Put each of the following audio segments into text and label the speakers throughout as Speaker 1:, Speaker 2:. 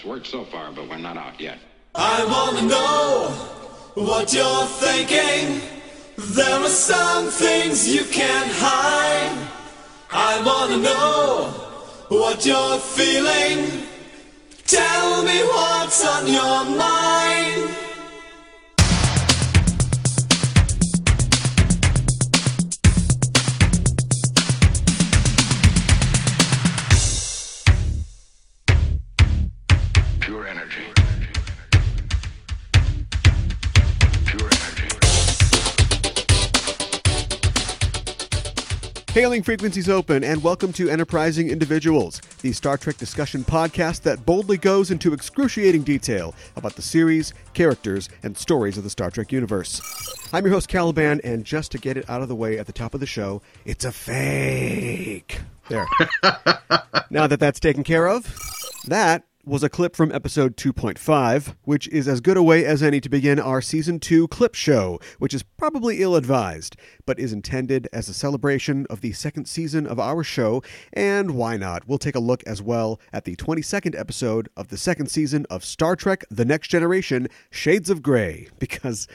Speaker 1: It's worked so far, but we're not out yet.
Speaker 2: I wanna know what you're thinking. There are some things you can't hide. I wanna know what you're feeling. Tell me what's on your mind.
Speaker 3: Hailing frequencies open, and welcome to Enterprising Individuals, the Star Trek discussion podcast that boldly goes into excruciating detail about the series, characters, and stories of the Star Trek universe. I'm your host, Caliban, and just to get it out of the way at the top of the show, it's a fake. There. now that that's taken care of, that was a clip from episode 2.5, which is as good a way as any to begin our season 2 clip show, which is probably ill advised, but is intended as a celebration of the second season of our show, and why not? We'll take a look as well at the 22nd episode of the second season of Star Trek The Next Generation Shades of Grey, because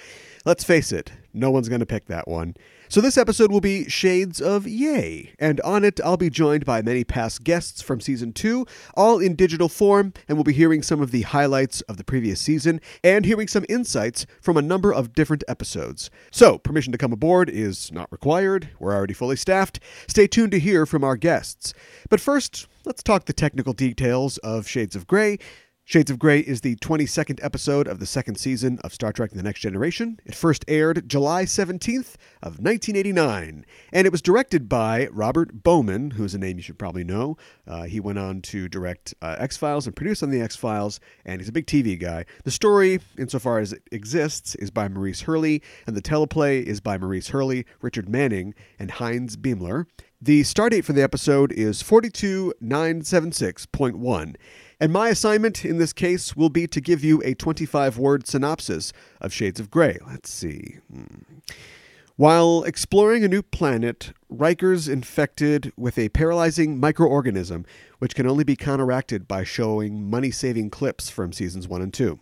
Speaker 3: let's face it, no one's going to pick that one. So, this episode will be Shades of Yay, and on it, I'll be joined by many past guests from season 2, all in digital form, and we'll be hearing some of the highlights of the previous season and hearing some insights from a number of different episodes. So, permission to come aboard is not required, we're already fully staffed. Stay tuned to hear from our guests. But first, let's talk the technical details of Shades of Grey. Shades of Grey is the 22nd episode of the second season of Star Trek The Next Generation. It first aired July 17th of 1989, and it was directed by Robert Bowman, who's a name you should probably know. Uh, he went on to direct uh, X-Files and produce on the X-Files, and he's a big TV guy. The story, insofar as it exists, is by Maurice Hurley, and the teleplay is by Maurice Hurley, Richard Manning, and Heinz Beimler. The stardate for the episode is 42976.1. And my assignment in this case will be to give you a 25 word synopsis of Shades of Grey. Let's see. Hmm. While exploring a new planet, Riker's infected with a paralyzing microorganism which can only be counteracted by showing money saving clips from seasons 1 and 2.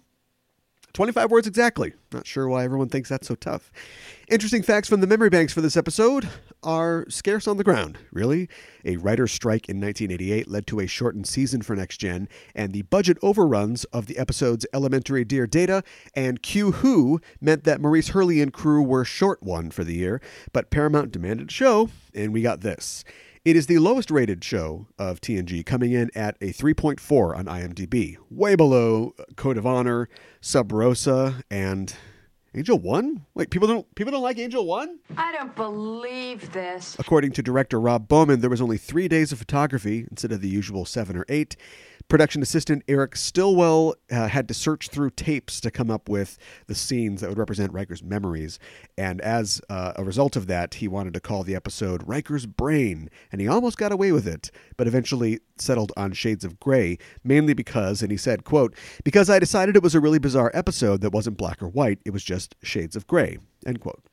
Speaker 3: 25 words exactly. Not sure why everyone thinks that's so tough. Interesting facts from the memory banks for this episode are scarce on the ground, really. A writer's strike in 1988 led to a shortened season for Next Gen, and the budget overruns of the episode's Elementary Dear Data and Q Who meant that Maurice Hurley and crew were short one for the year, but Paramount demanded a show, and we got this. It is the lowest rated show of TNG, coming in at a 3.4 on IMDb, way below Code of Honor, Sub Rosa, and Angel One. Wait, people don't people don't like Angel One?
Speaker 4: I don't believe this.
Speaker 3: According to director Rob Bowman, there was only three days of photography instead of the usual seven or eight. Production assistant Eric Stillwell uh, had to search through tapes to come up with the scenes that would represent Riker's memories. And as uh, a result of that, he wanted to call the episode Riker's Brain, and he almost got away with it, but eventually settled on Shades of Grey, mainly because, and he said, quote, because I decided it was a really bizarre episode that wasn't black or white, it was just Shades of Grey, end quote.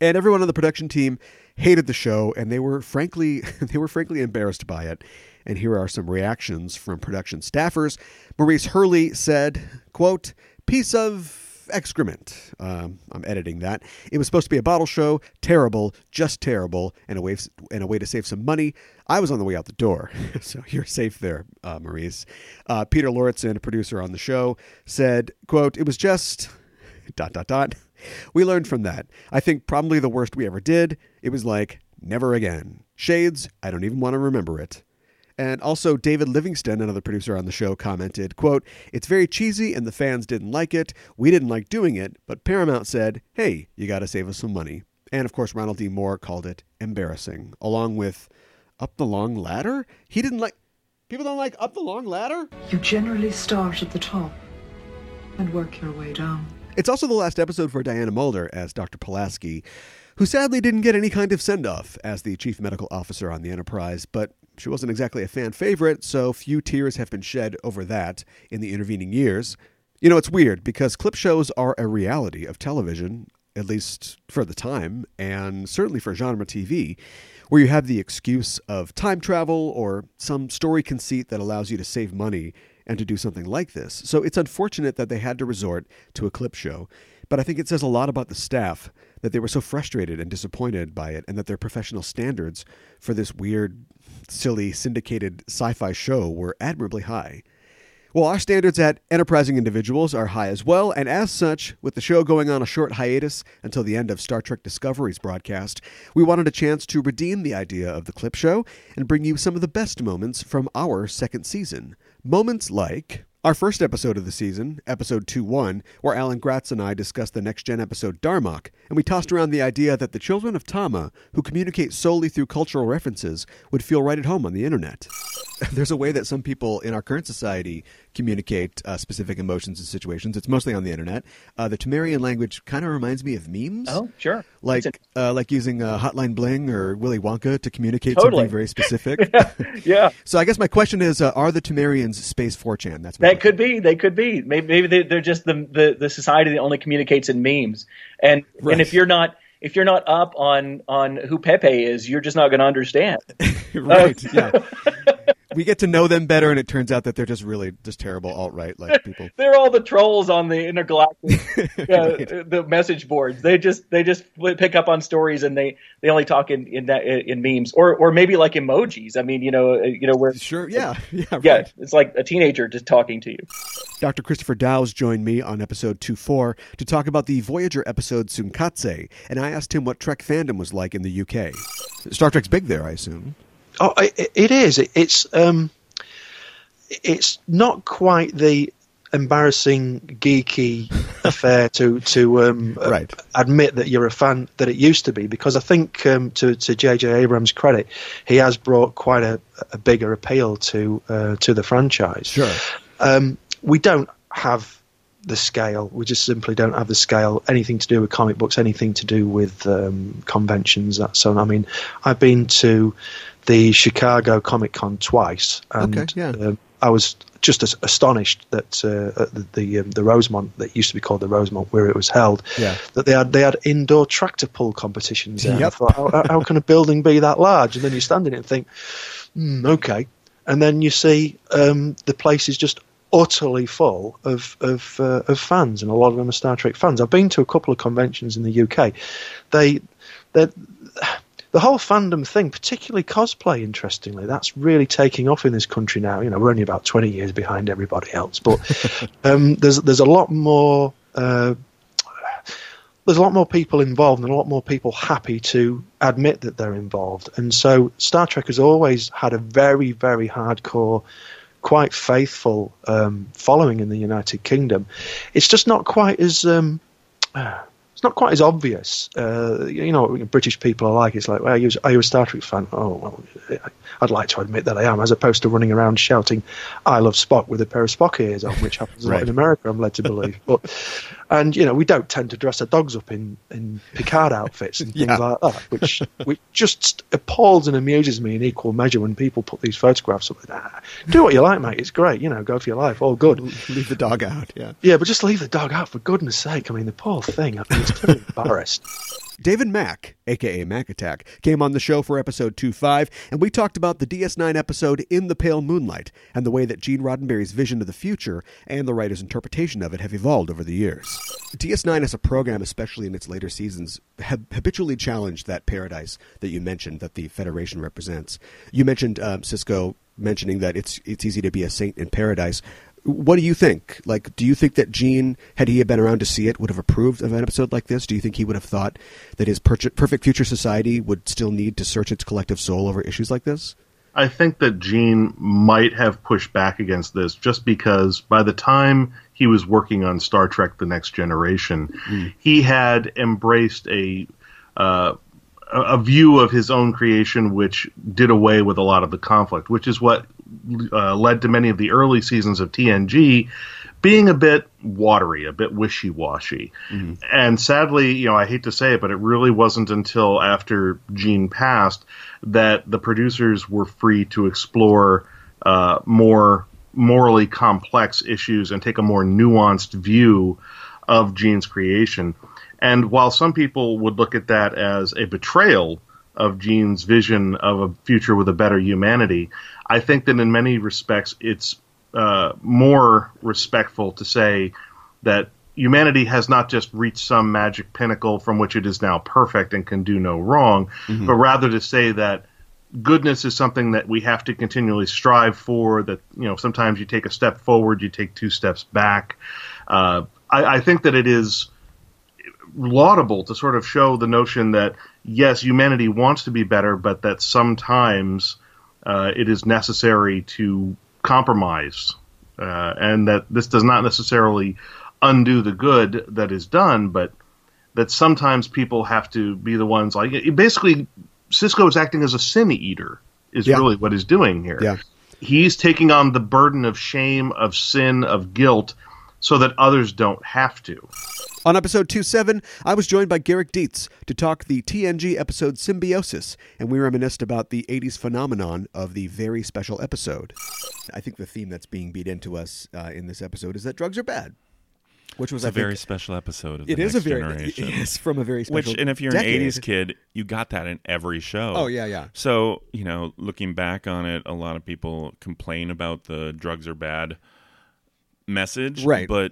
Speaker 3: And everyone on the production team hated the show, and they were frankly they were frankly embarrassed by it. And here are some reactions from production staffers. Maurice Hurley said, quote, piece of excrement. Um, I'm editing that. It was supposed to be a bottle show. Terrible, just terrible, and a way, and a way to save some money. I was on the way out the door, so you're safe there, uh, Maurice. Uh, Peter Lauritson, a producer on the show, said, quote, it was just dot, dot, dot. We learned from that. I think probably the worst we ever did. It was like, never again. Shades, I don't even want to remember it. And also, David Livingston, another producer on the show, commented, quote, It's very cheesy and the fans didn't like it. We didn't like doing it, but Paramount said, hey, you got to save us some money. And of course, Ronald D. Moore called it embarrassing, along with Up the Long Ladder. He didn't like. People don't like Up the Long Ladder?
Speaker 5: You generally start at the top and work your way down.
Speaker 3: It's also the last episode for Diana Muldaur as Dr. Pulaski, who sadly didn't get any kind of send off as the chief medical officer on the Enterprise, but she wasn't exactly a fan favorite, so few tears have been shed over that in the intervening years. You know, it's weird because clip shows are a reality of television, at least for the time, and certainly for genre TV, where you have the excuse of time travel or some story conceit that allows you to save money and to do something like this. So it's unfortunate that they had to resort to a clip show, but I think it says a lot about the staff that they were so frustrated and disappointed by it, and that their professional standards for this weird, silly, syndicated sci fi show were admirably high. Well, our standards at Enterprising Individuals are high as well, and as such, with the show going on a short hiatus until the end of Star Trek Discovery's broadcast, we wanted a chance to redeem the idea of the clip show and bring you some of the best moments from our second season. Moments like our first episode of the season, episode 2 1, where Alan Gratz and I discussed the next gen episode Darmok, and we tossed around the idea that the children of Tama, who communicate solely through cultural references, would feel right at home on the internet. There's a way that some people in our current society communicate uh, specific emotions and situations. It's mostly on the internet. Uh, the Tamarian language kind of reminds me of memes.
Speaker 6: Oh, sure.
Speaker 3: Like uh, like using uh, Hotline Bling or Willy Wonka to communicate
Speaker 6: Totally.
Speaker 3: something very specific.
Speaker 6: a- yeah,
Speaker 3: so I guess my question is: uh, Are the Tamarians space 4chan? That's
Speaker 6: that could be. They could be. Maybe, maybe they, they're just the, the the society that only communicates in memes. And
Speaker 3: Right.
Speaker 6: and if you're not if you're not up on on who Pepe is, you're just not going to understand.
Speaker 3: right. yeah. We get to know them better, and it turns out that they're just really just terrible alt right like people.
Speaker 6: They're all the trolls on the intergalactic uh, the message boards. They just they just pick up on stories and they, they only talk in in that in memes or or maybe like emojis. I mean, you know, uh, you know where
Speaker 3: Sure. Yeah. Yeah. Right.
Speaker 6: yeah, it's like a teenager just talking to you.
Speaker 3: Dr. Christopher Dowes joined me on episode 2 4 to talk about the Voyager episode Tsunkatse, and I asked him what Trek fandom was like in the UK. Star Trek's big there, I assume.
Speaker 7: Oh, it, it is. It, it's um, it's not quite the embarrassing geeky affair to to um, uh,
Speaker 3: Right.
Speaker 7: admit that you're a fan that it used to be because I think um, to to J.J. Abrams' credit, he has brought quite a, a bigger appeal to uh, to the franchise.
Speaker 3: Sure.
Speaker 7: Um, we don't have the scale. We just simply don't have the scale. Anything to do with comic books, anything to do with um, conventions. That so. I mean, I've been to the Chicago Comic Con twice, and
Speaker 3: Okay, yeah.
Speaker 7: um, I was just as astonished that uh, the the, um, the Rosemont that used to be called the Rosemont, where it was held,
Speaker 3: Yeah.
Speaker 7: that they had they had indoor tractor pull competitions. There. And I thought, how, how can a building be that large? And then you stand in it and think, hmm, okay. And then you see um, the place is just utterly full of of, uh, of fans, and a lot of them are Star Trek fans. I've been to a couple of conventions in the UK. They, they the whole fandom thing, particularly cosplay, interestingly, that's really taking off in this country now. You know, we're only about twenty years behind everybody else, but um, there's there's a lot more. Uh, there's a lot more people involved and a lot more people happy to admit that they're involved. And so Star Trek has always had a very, very hardcore, quite faithful um, following in the United Kingdom. It's just not quite as. Um, not quite as obvious. Uh, you know, British people are like. It's like, well, are you, are you a Star Trek fan? Oh, well, I'd like to admit that I am, as opposed to running around shouting, "I love Spock" with a pair of Spock ears on, which happens a lot in America. I'm led to believe. But and you know, we don't tend to dress our dogs up in, in Picard outfits and things
Speaker 3: Yeah.
Speaker 7: like that, which which just appalls and amuses me in equal measure when people put these photographs up. Ah, do what you like, mate. It's great. You know, go for your life. All good.
Speaker 3: Leave the dog out. Yeah.
Speaker 7: Yeah, but just leave the dog out for goodness sake. I mean, the poor thing. I mean, it's embarrassed.
Speaker 3: David Mack, aka Mac Attack, came on the show for episode 2 5, and we talked about the DS9 episode In the Pale Moonlight and the way that Gene Roddenberry's vision of the future and the writer's interpretation of it have evolved over the years. DS9 as a program, especially in its later seasons, habitually challenged that paradise that you mentioned that the Federation represents. You mentioned um, Sisko mentioning that it's it's easy to be a saint in paradise. What do you think? Like, do you think that Gene, had he been around to see it, would have approved of an episode like this? Do you think he would have thought that his per- perfect future society would still need to search its collective soul over issues like this?
Speaker 8: I think that Gene might have pushed back against this just because by the time he was working on Star Trek: The Next Generation, he had embraced a uh, a a view of his own creation which did away with a lot of the conflict, which is what uh, led to many of the early seasons of TNG being a bit watery, a bit wishy washy. And sadly, you know, I hate to say it, but it really wasn't until after Gene passed that the producers were free to explore uh, more morally complex issues and take a more nuanced view of Gene's creation. And while some people would look at that as a betrayal of Gene's vision of a future with a better humanity, I think that in many respects it's uh, more respectful to say that humanity has not just reached some magic pinnacle from which it is now perfect and can do no wrong, but rather to say that goodness is something that we have to continually strive for. That you know, sometimes you take a step forward, you take two steps back. Uh, I, I think that it is laudable to sort of show the notion that yes, humanity wants to be better, but that sometimes uh, it is necessary to compromise, uh, and that this does not necessarily undo the good that is done, but that sometimes people have to be the ones like basically Sisko is acting as a sin eater is
Speaker 3: Yeah.
Speaker 8: really what he's doing here.
Speaker 3: Yeah.
Speaker 8: He's taking on the burden of shame, of sin, of guilt, so that others don't have to.
Speaker 3: On episode 27, I was joined by Garrick Dietz to talk the TNG episode Symbiosis, and we reminisced about the 80s phenomenon of the very special episode. I think the theme that's being beat into us uh, in this episode is that drugs are bad, which was
Speaker 9: a
Speaker 3: think,
Speaker 9: very special episode of the
Speaker 3: it is
Speaker 9: Next
Speaker 3: a very
Speaker 9: generation.
Speaker 3: it's from a very special
Speaker 9: Which, and if you're
Speaker 3: decade.
Speaker 9: an '80s kid, you got that in every show.
Speaker 3: Oh, yeah, yeah.
Speaker 9: So you know, looking back on it, a lot of people complain about the drugs are bad message,
Speaker 3: Right.
Speaker 9: But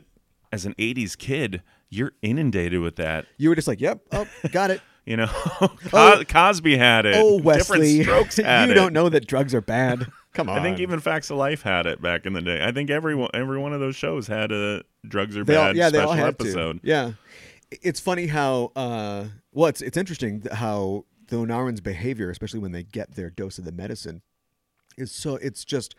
Speaker 9: as an '80s kid, you're inundated with that.
Speaker 3: you were just like, "Yep, oh, got it."
Speaker 9: You know, Cos- Cosby had it.
Speaker 3: oh,
Speaker 9: Different
Speaker 3: Wesley, you
Speaker 9: it.
Speaker 3: don't know that drugs are bad. Come on.
Speaker 9: I think even Facts of Life had it back in the day. I think every one, every one of those shows had a drugs are
Speaker 3: they
Speaker 9: bad
Speaker 3: all, yeah, they
Speaker 9: special episode.
Speaker 3: to. Yeah, it's funny how uh, well, it's it's interesting how the Ornarans' behavior, especially when they get their dose of the medicine, is so it's just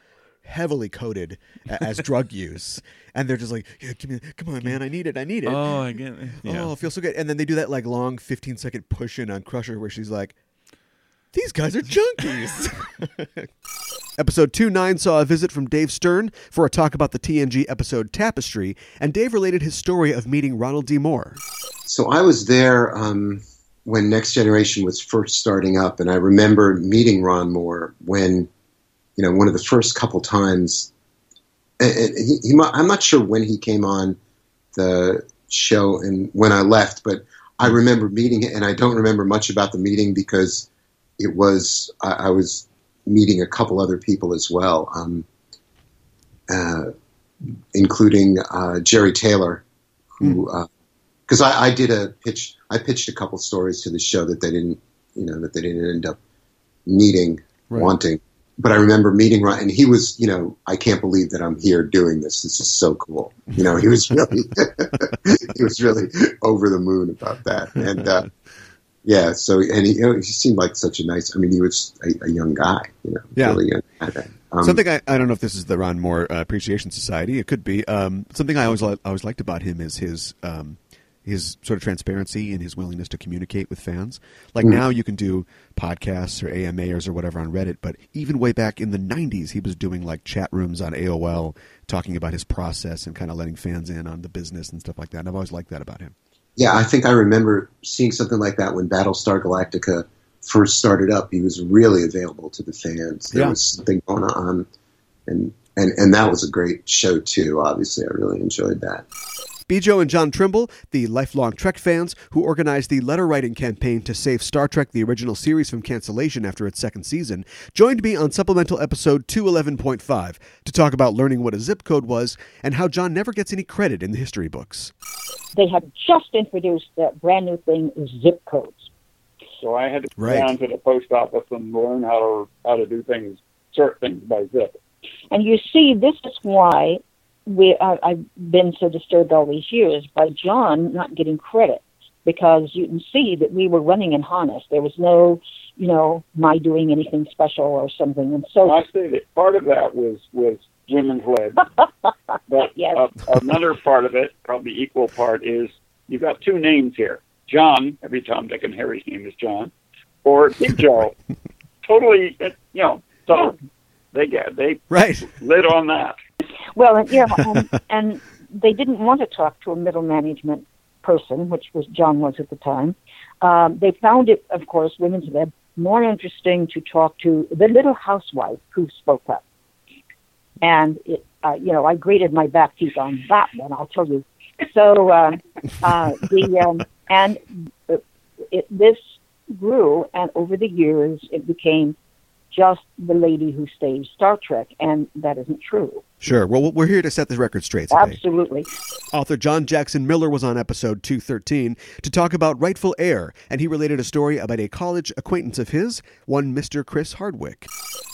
Speaker 3: heavily coded as drug use, and they're just like, yeah, give me, come on, man, I need it, I need it.
Speaker 9: Oh, I get. Yeah.
Speaker 3: Oh, it feels so good. And then they do that like long 15 second push in on Crusher where she's like, these guys are junkies. episode 2 9 saw a visit from Dave Stern for a talk about the TNG episode Tapestry, and Dave related his story of meeting Ronald D. Moore.
Speaker 10: So I was there um, when Next Generation was first starting up, and I remember meeting Ron Moore when, you know, one of the first couple times. And, he, he, I'm not sure when he came on the show and when I left, but I remember meeting him, and I don't remember much about the meeting because it was I, I was meeting a couple other people as well, um, uh, including uh, Jeri Taylor, who because I, I did a pitch. I pitched a couple stories to the show that they didn't, you know, that they didn't end up needing,
Speaker 3: Right.
Speaker 10: wanting. But I remember meeting Ron, and he was, you know, I can't believe that I'm here doing this. This is so cool. You know, he was really, he was really over the moon about that. And uh, yeah, so and he, you know, he seemed like such a nice. I mean, he was a, a young guy, you know,
Speaker 3: Yeah.
Speaker 10: really young guy. Um,
Speaker 3: something I, I don't know if this is the Ron Moore uh, Appreciation Society. It could be. Um, something I always li- I always liked about him is his um, his sort of transparency and his willingness to communicate with fans. Like mm-hmm. now you can do podcasts or AMAs or whatever on Reddit, but even way back in the '90s, he was doing like chat rooms on AOL, talking about his process and kind of letting fans in on the business and stuff like that. And I've always liked that about him.
Speaker 10: Yeah, I think I remember seeing something like that when Battlestar Galactica first started up. He was really available to the fans. There
Speaker 3: Yeah.
Speaker 10: was something going on, and and and that was a great show too. Obviously, I really enjoyed that.
Speaker 3: Bjo and John Trimble, the lifelong Trek fans who organized the letter writing campaign to save Star Trek the original series from cancellation after its second season, joined me on supplemental episode 211.5 to talk about learning what a zip code was and how John never gets any credit in the history books.
Speaker 11: They had just introduced that brand new thing, zip codes.
Speaker 12: So I had to go
Speaker 3: Right.
Speaker 12: down to the post office and learn how to how to do things, sort things by zip.
Speaker 11: And you see, this is why we uh, I've been so disturbed all these years by John not getting credit because you can see that we were running in harness. There was no, you know, my doing anything special or something. And so
Speaker 12: I say that part of that was was Jim and Fled, but
Speaker 11: Yes.
Speaker 12: uh, another part of it, probably equal part, is you've got two names here: John. Every Tom, Dick, and Harry's name is John, or Big Joe. totally, uh, you know. So they get they
Speaker 3: Right.
Speaker 12: lit on that.
Speaker 11: Well, yeah, and they didn't want to talk to a middle management person, which was John was at the time. Um, they found it, of course, Women's Web more interesting to talk to the little housewife who spoke up. And it, uh, you know, I graded my back teeth on that one. I'll tell you. So uh, uh, the um, and it, this grew, and over the years, it became just the lady who staged Star Trek, and that isn't true.
Speaker 3: Sure. Well, we're here to set the record straight today.
Speaker 11: Absolutely.
Speaker 3: Author John Jackson Miller was on episode 213 to talk about Rightful Heir, and he related a story about a college acquaintance of his, one Mr. Chris Hardwick.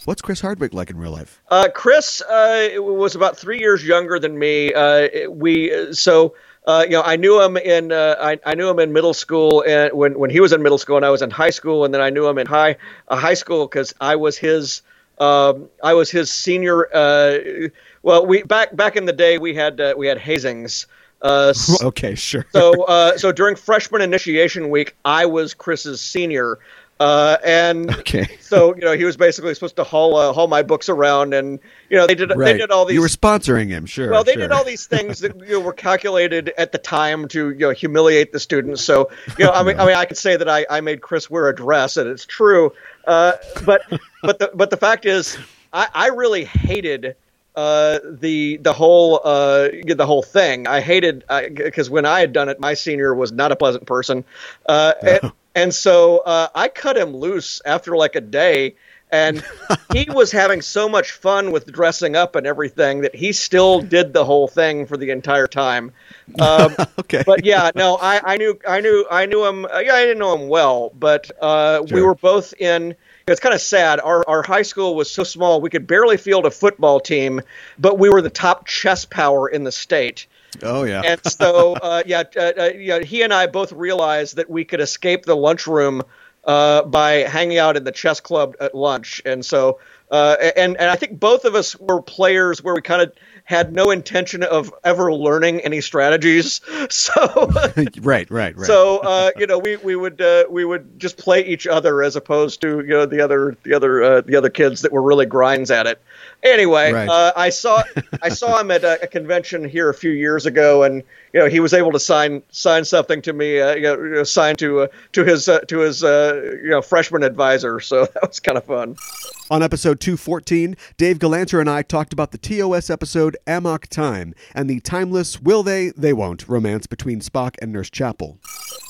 Speaker 3: What's Chris Hardwick like in real life?
Speaker 13: Uh, Chris uh, was about three years younger than me. Uh, we so uh, you know I knew him in uh, I, I knew him in middle school and when when he was in middle school and I was in high school and then I knew him in high uh, high school because I was his um, I was his senior. Uh, well, we back back in the day we had uh, we had hazings. Uh,
Speaker 3: okay, sure.
Speaker 13: so uh, so during freshman initiation week, I was Chris's senior. Uh, and
Speaker 3: Okay.
Speaker 13: so you know he was basically supposed to haul uh, haul my books around, and you know they did
Speaker 3: right.
Speaker 13: they did all these.
Speaker 3: You were sponsoring him, sure.
Speaker 13: well, they
Speaker 3: sure.
Speaker 13: did all these things that you know, were calculated at the time to you know humiliate the students. So you know, I mean, I mean, I could say that I, I made Chris wear a dress, and it's true. Uh, but but the but the fact is, I, I really hated uh, the the whole uh, the whole thing. I hated because when I had done it, my senior was not a pleasant person, uh, and, and so uh, I cut him loose after like a day. And he was having so much fun with dressing up and everything that he still did the whole thing for the entire time. Um,
Speaker 3: okay.
Speaker 13: But yeah, no, I, I knew, I knew, I knew him. Uh, yeah, I didn't know him well, but uh, we were both in. It's kind of sad. Our our high school was so small we could barely field a football team, but we were the top chess power in the state.
Speaker 3: Oh yeah.
Speaker 13: And so, uh, yeah, uh, uh, yeah, he and I both realized that we could escape the lunchroom uh, by hanging out in the chess club at lunch. And so, uh, and and I think both of us were players where we kind of had no intention of ever learning any strategies. So,
Speaker 3: right, right, right.
Speaker 13: so uh, you know, we we would uh, we would just play each other as opposed to you know the other the other uh, the other kids that were really grinds at it. Anyway,
Speaker 3: Right.
Speaker 13: uh, I saw I saw him at a, a convention here a few years ago, and you know he was able to sign sign something to me, uh, you know, you know, sign to uh, to his uh, to his uh, you know freshman advisor. So that was kind of fun.
Speaker 3: On episode 214, Dave Galanter and I talked about the TOS episode Amok Time and the timeless will they, they won't romance between Spock and Nurse Chapel.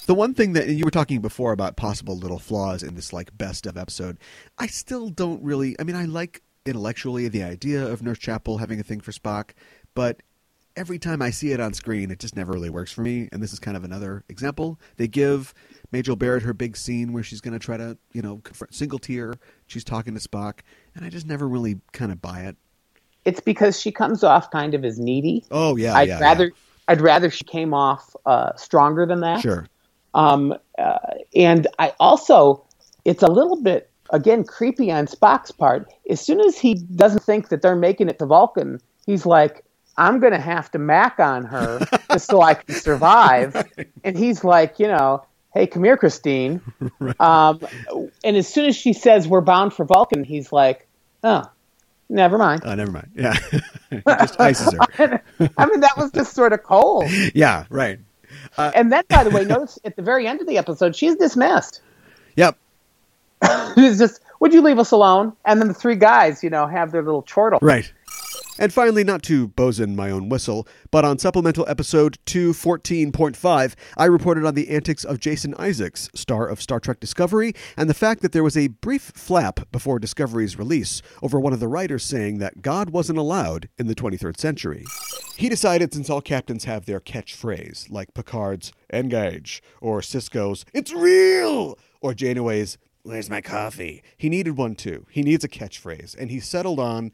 Speaker 3: The one thing that you were talking before about possible little flaws in this like best of episode, I still don't really I mean I like intellectually the idea of Nurse Chapel having a thing for Spock, but every time I see it on screen, it just never really works for me. And this is kind of another example. They give Majel Barrett her big scene where she's going to try to, you know, confront single tier. She's talking to Spock, and I just never really kind of buy it.
Speaker 14: It's because she comes off kind of as needy.
Speaker 3: Oh yeah,
Speaker 14: I'd
Speaker 3: yeah,
Speaker 14: rather I'd rather she came off uh, stronger than that.
Speaker 3: sure.
Speaker 14: Um, uh, and I also, it's a little bit again creepy on Spock's part. As soon as he doesn't think that they're making it to Vulcan, he's like, "I'm going to have to mac on her just so I can survive." And he's like, you know, "Hey, come here, Christine." Um, and as soon as she says we're bound for Vulcan, he's like, "Oh, never mind."
Speaker 3: Oh, never mind. Yeah, just ices her.
Speaker 14: I mean, that was just sort of cold.
Speaker 3: Yeah, right.
Speaker 14: and then, by the way, notice at the very end of the episode, she's dismissed.
Speaker 3: Yep.
Speaker 14: it's just, would you leave us alone? And then the three guys, you know, have their little chortle.
Speaker 3: Right. And finally, not to bosun my own whistle, but on supplemental episode 214.5, I reported on the antics of Jason Isaacs, star of Star Trek Discovery, and the fact that there was a brief flap before Discovery's release over one of the writers saying that God wasn't allowed in the 23rd century. He decided since all captains have their catchphrase, like Picard's engage, or Sisko's it's real, or Janeway's where's my coffee, he needed one too. He needs a catchphrase, and he settled on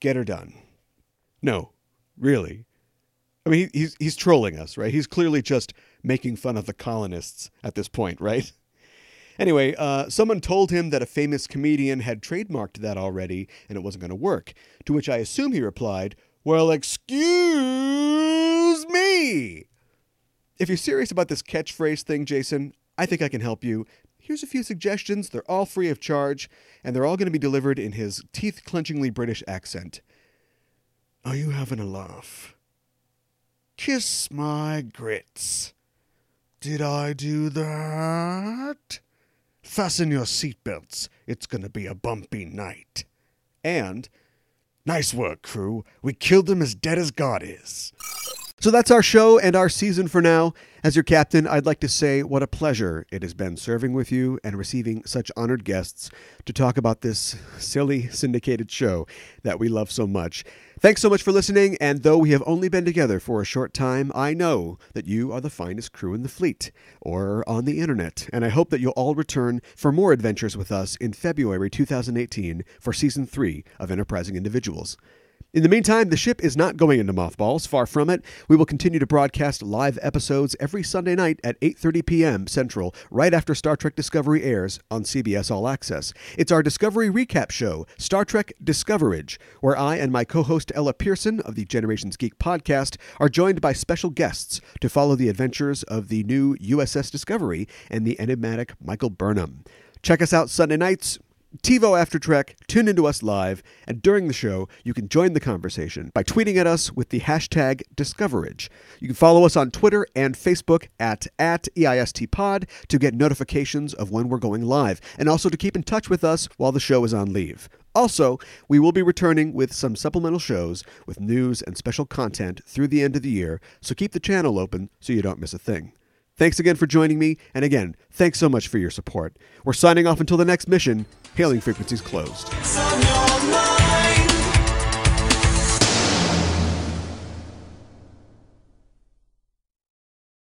Speaker 3: get her done. No, really. I mean, he's he's trolling us, right? He's clearly just making fun of the colonists at this point, right? Anyway, uh, someone told him that a famous comedian had trademarked that already and it wasn't going to work. To which I assume he replied, Well, excuse me. If you're serious about this catchphrase thing, Jason, I think I can help you. Here's a few suggestions. They're all free of charge, and they're all going to be delivered in his teeth clenchingly British accent. Are you having a laugh? Kiss my grits. Did I do that? Fasten your seatbelts. It's going to be a bumpy night. And, nice work, crew. We killed them as dead as God is. So that's our show and our season for now. As your captain, I'd like to say what a pleasure it has been serving with you and receiving such honored guests to talk about this silly syndicated show that we love so much. Thanks so much for listening, and though we have only been together for a short time, I know that you are the finest crew in the fleet or on the internet, and I hope that you'll all return for more adventures with us in February 2018 for season 3 of Enterprising Individuals. In the meantime, the ship is not going into mothballs, far from it. We will continue to broadcast live episodes every Sunday night at 8:30 p.m. Central, right after Star Trek Discovery airs on CBS All Access. It's our Discovery recap show, Star Trek Discoverage, where I and my co-host Ella Pearson of the Generations Geek podcast are joined by special guests to follow the adventures of the new USS Discovery and the enigmatic Michael Burnham. Check us out Sunday nights. TiVo After Trek, tune into us live, and during the show, you can join the conversation by tweeting at us with the hashtag Discoverage. You can follow us on Twitter and Facebook at, at EISTPod to get notifications of when we're going live, and also to keep in touch with us while the show is on leave. Also, we will be returning with some supplemental shows with news and special content through the end of the year, so keep the channel open so you don't miss a thing. Thanks again for joining me, and again, thanks so much for your support. We're signing off until the next mission. Hailing frequencies closed.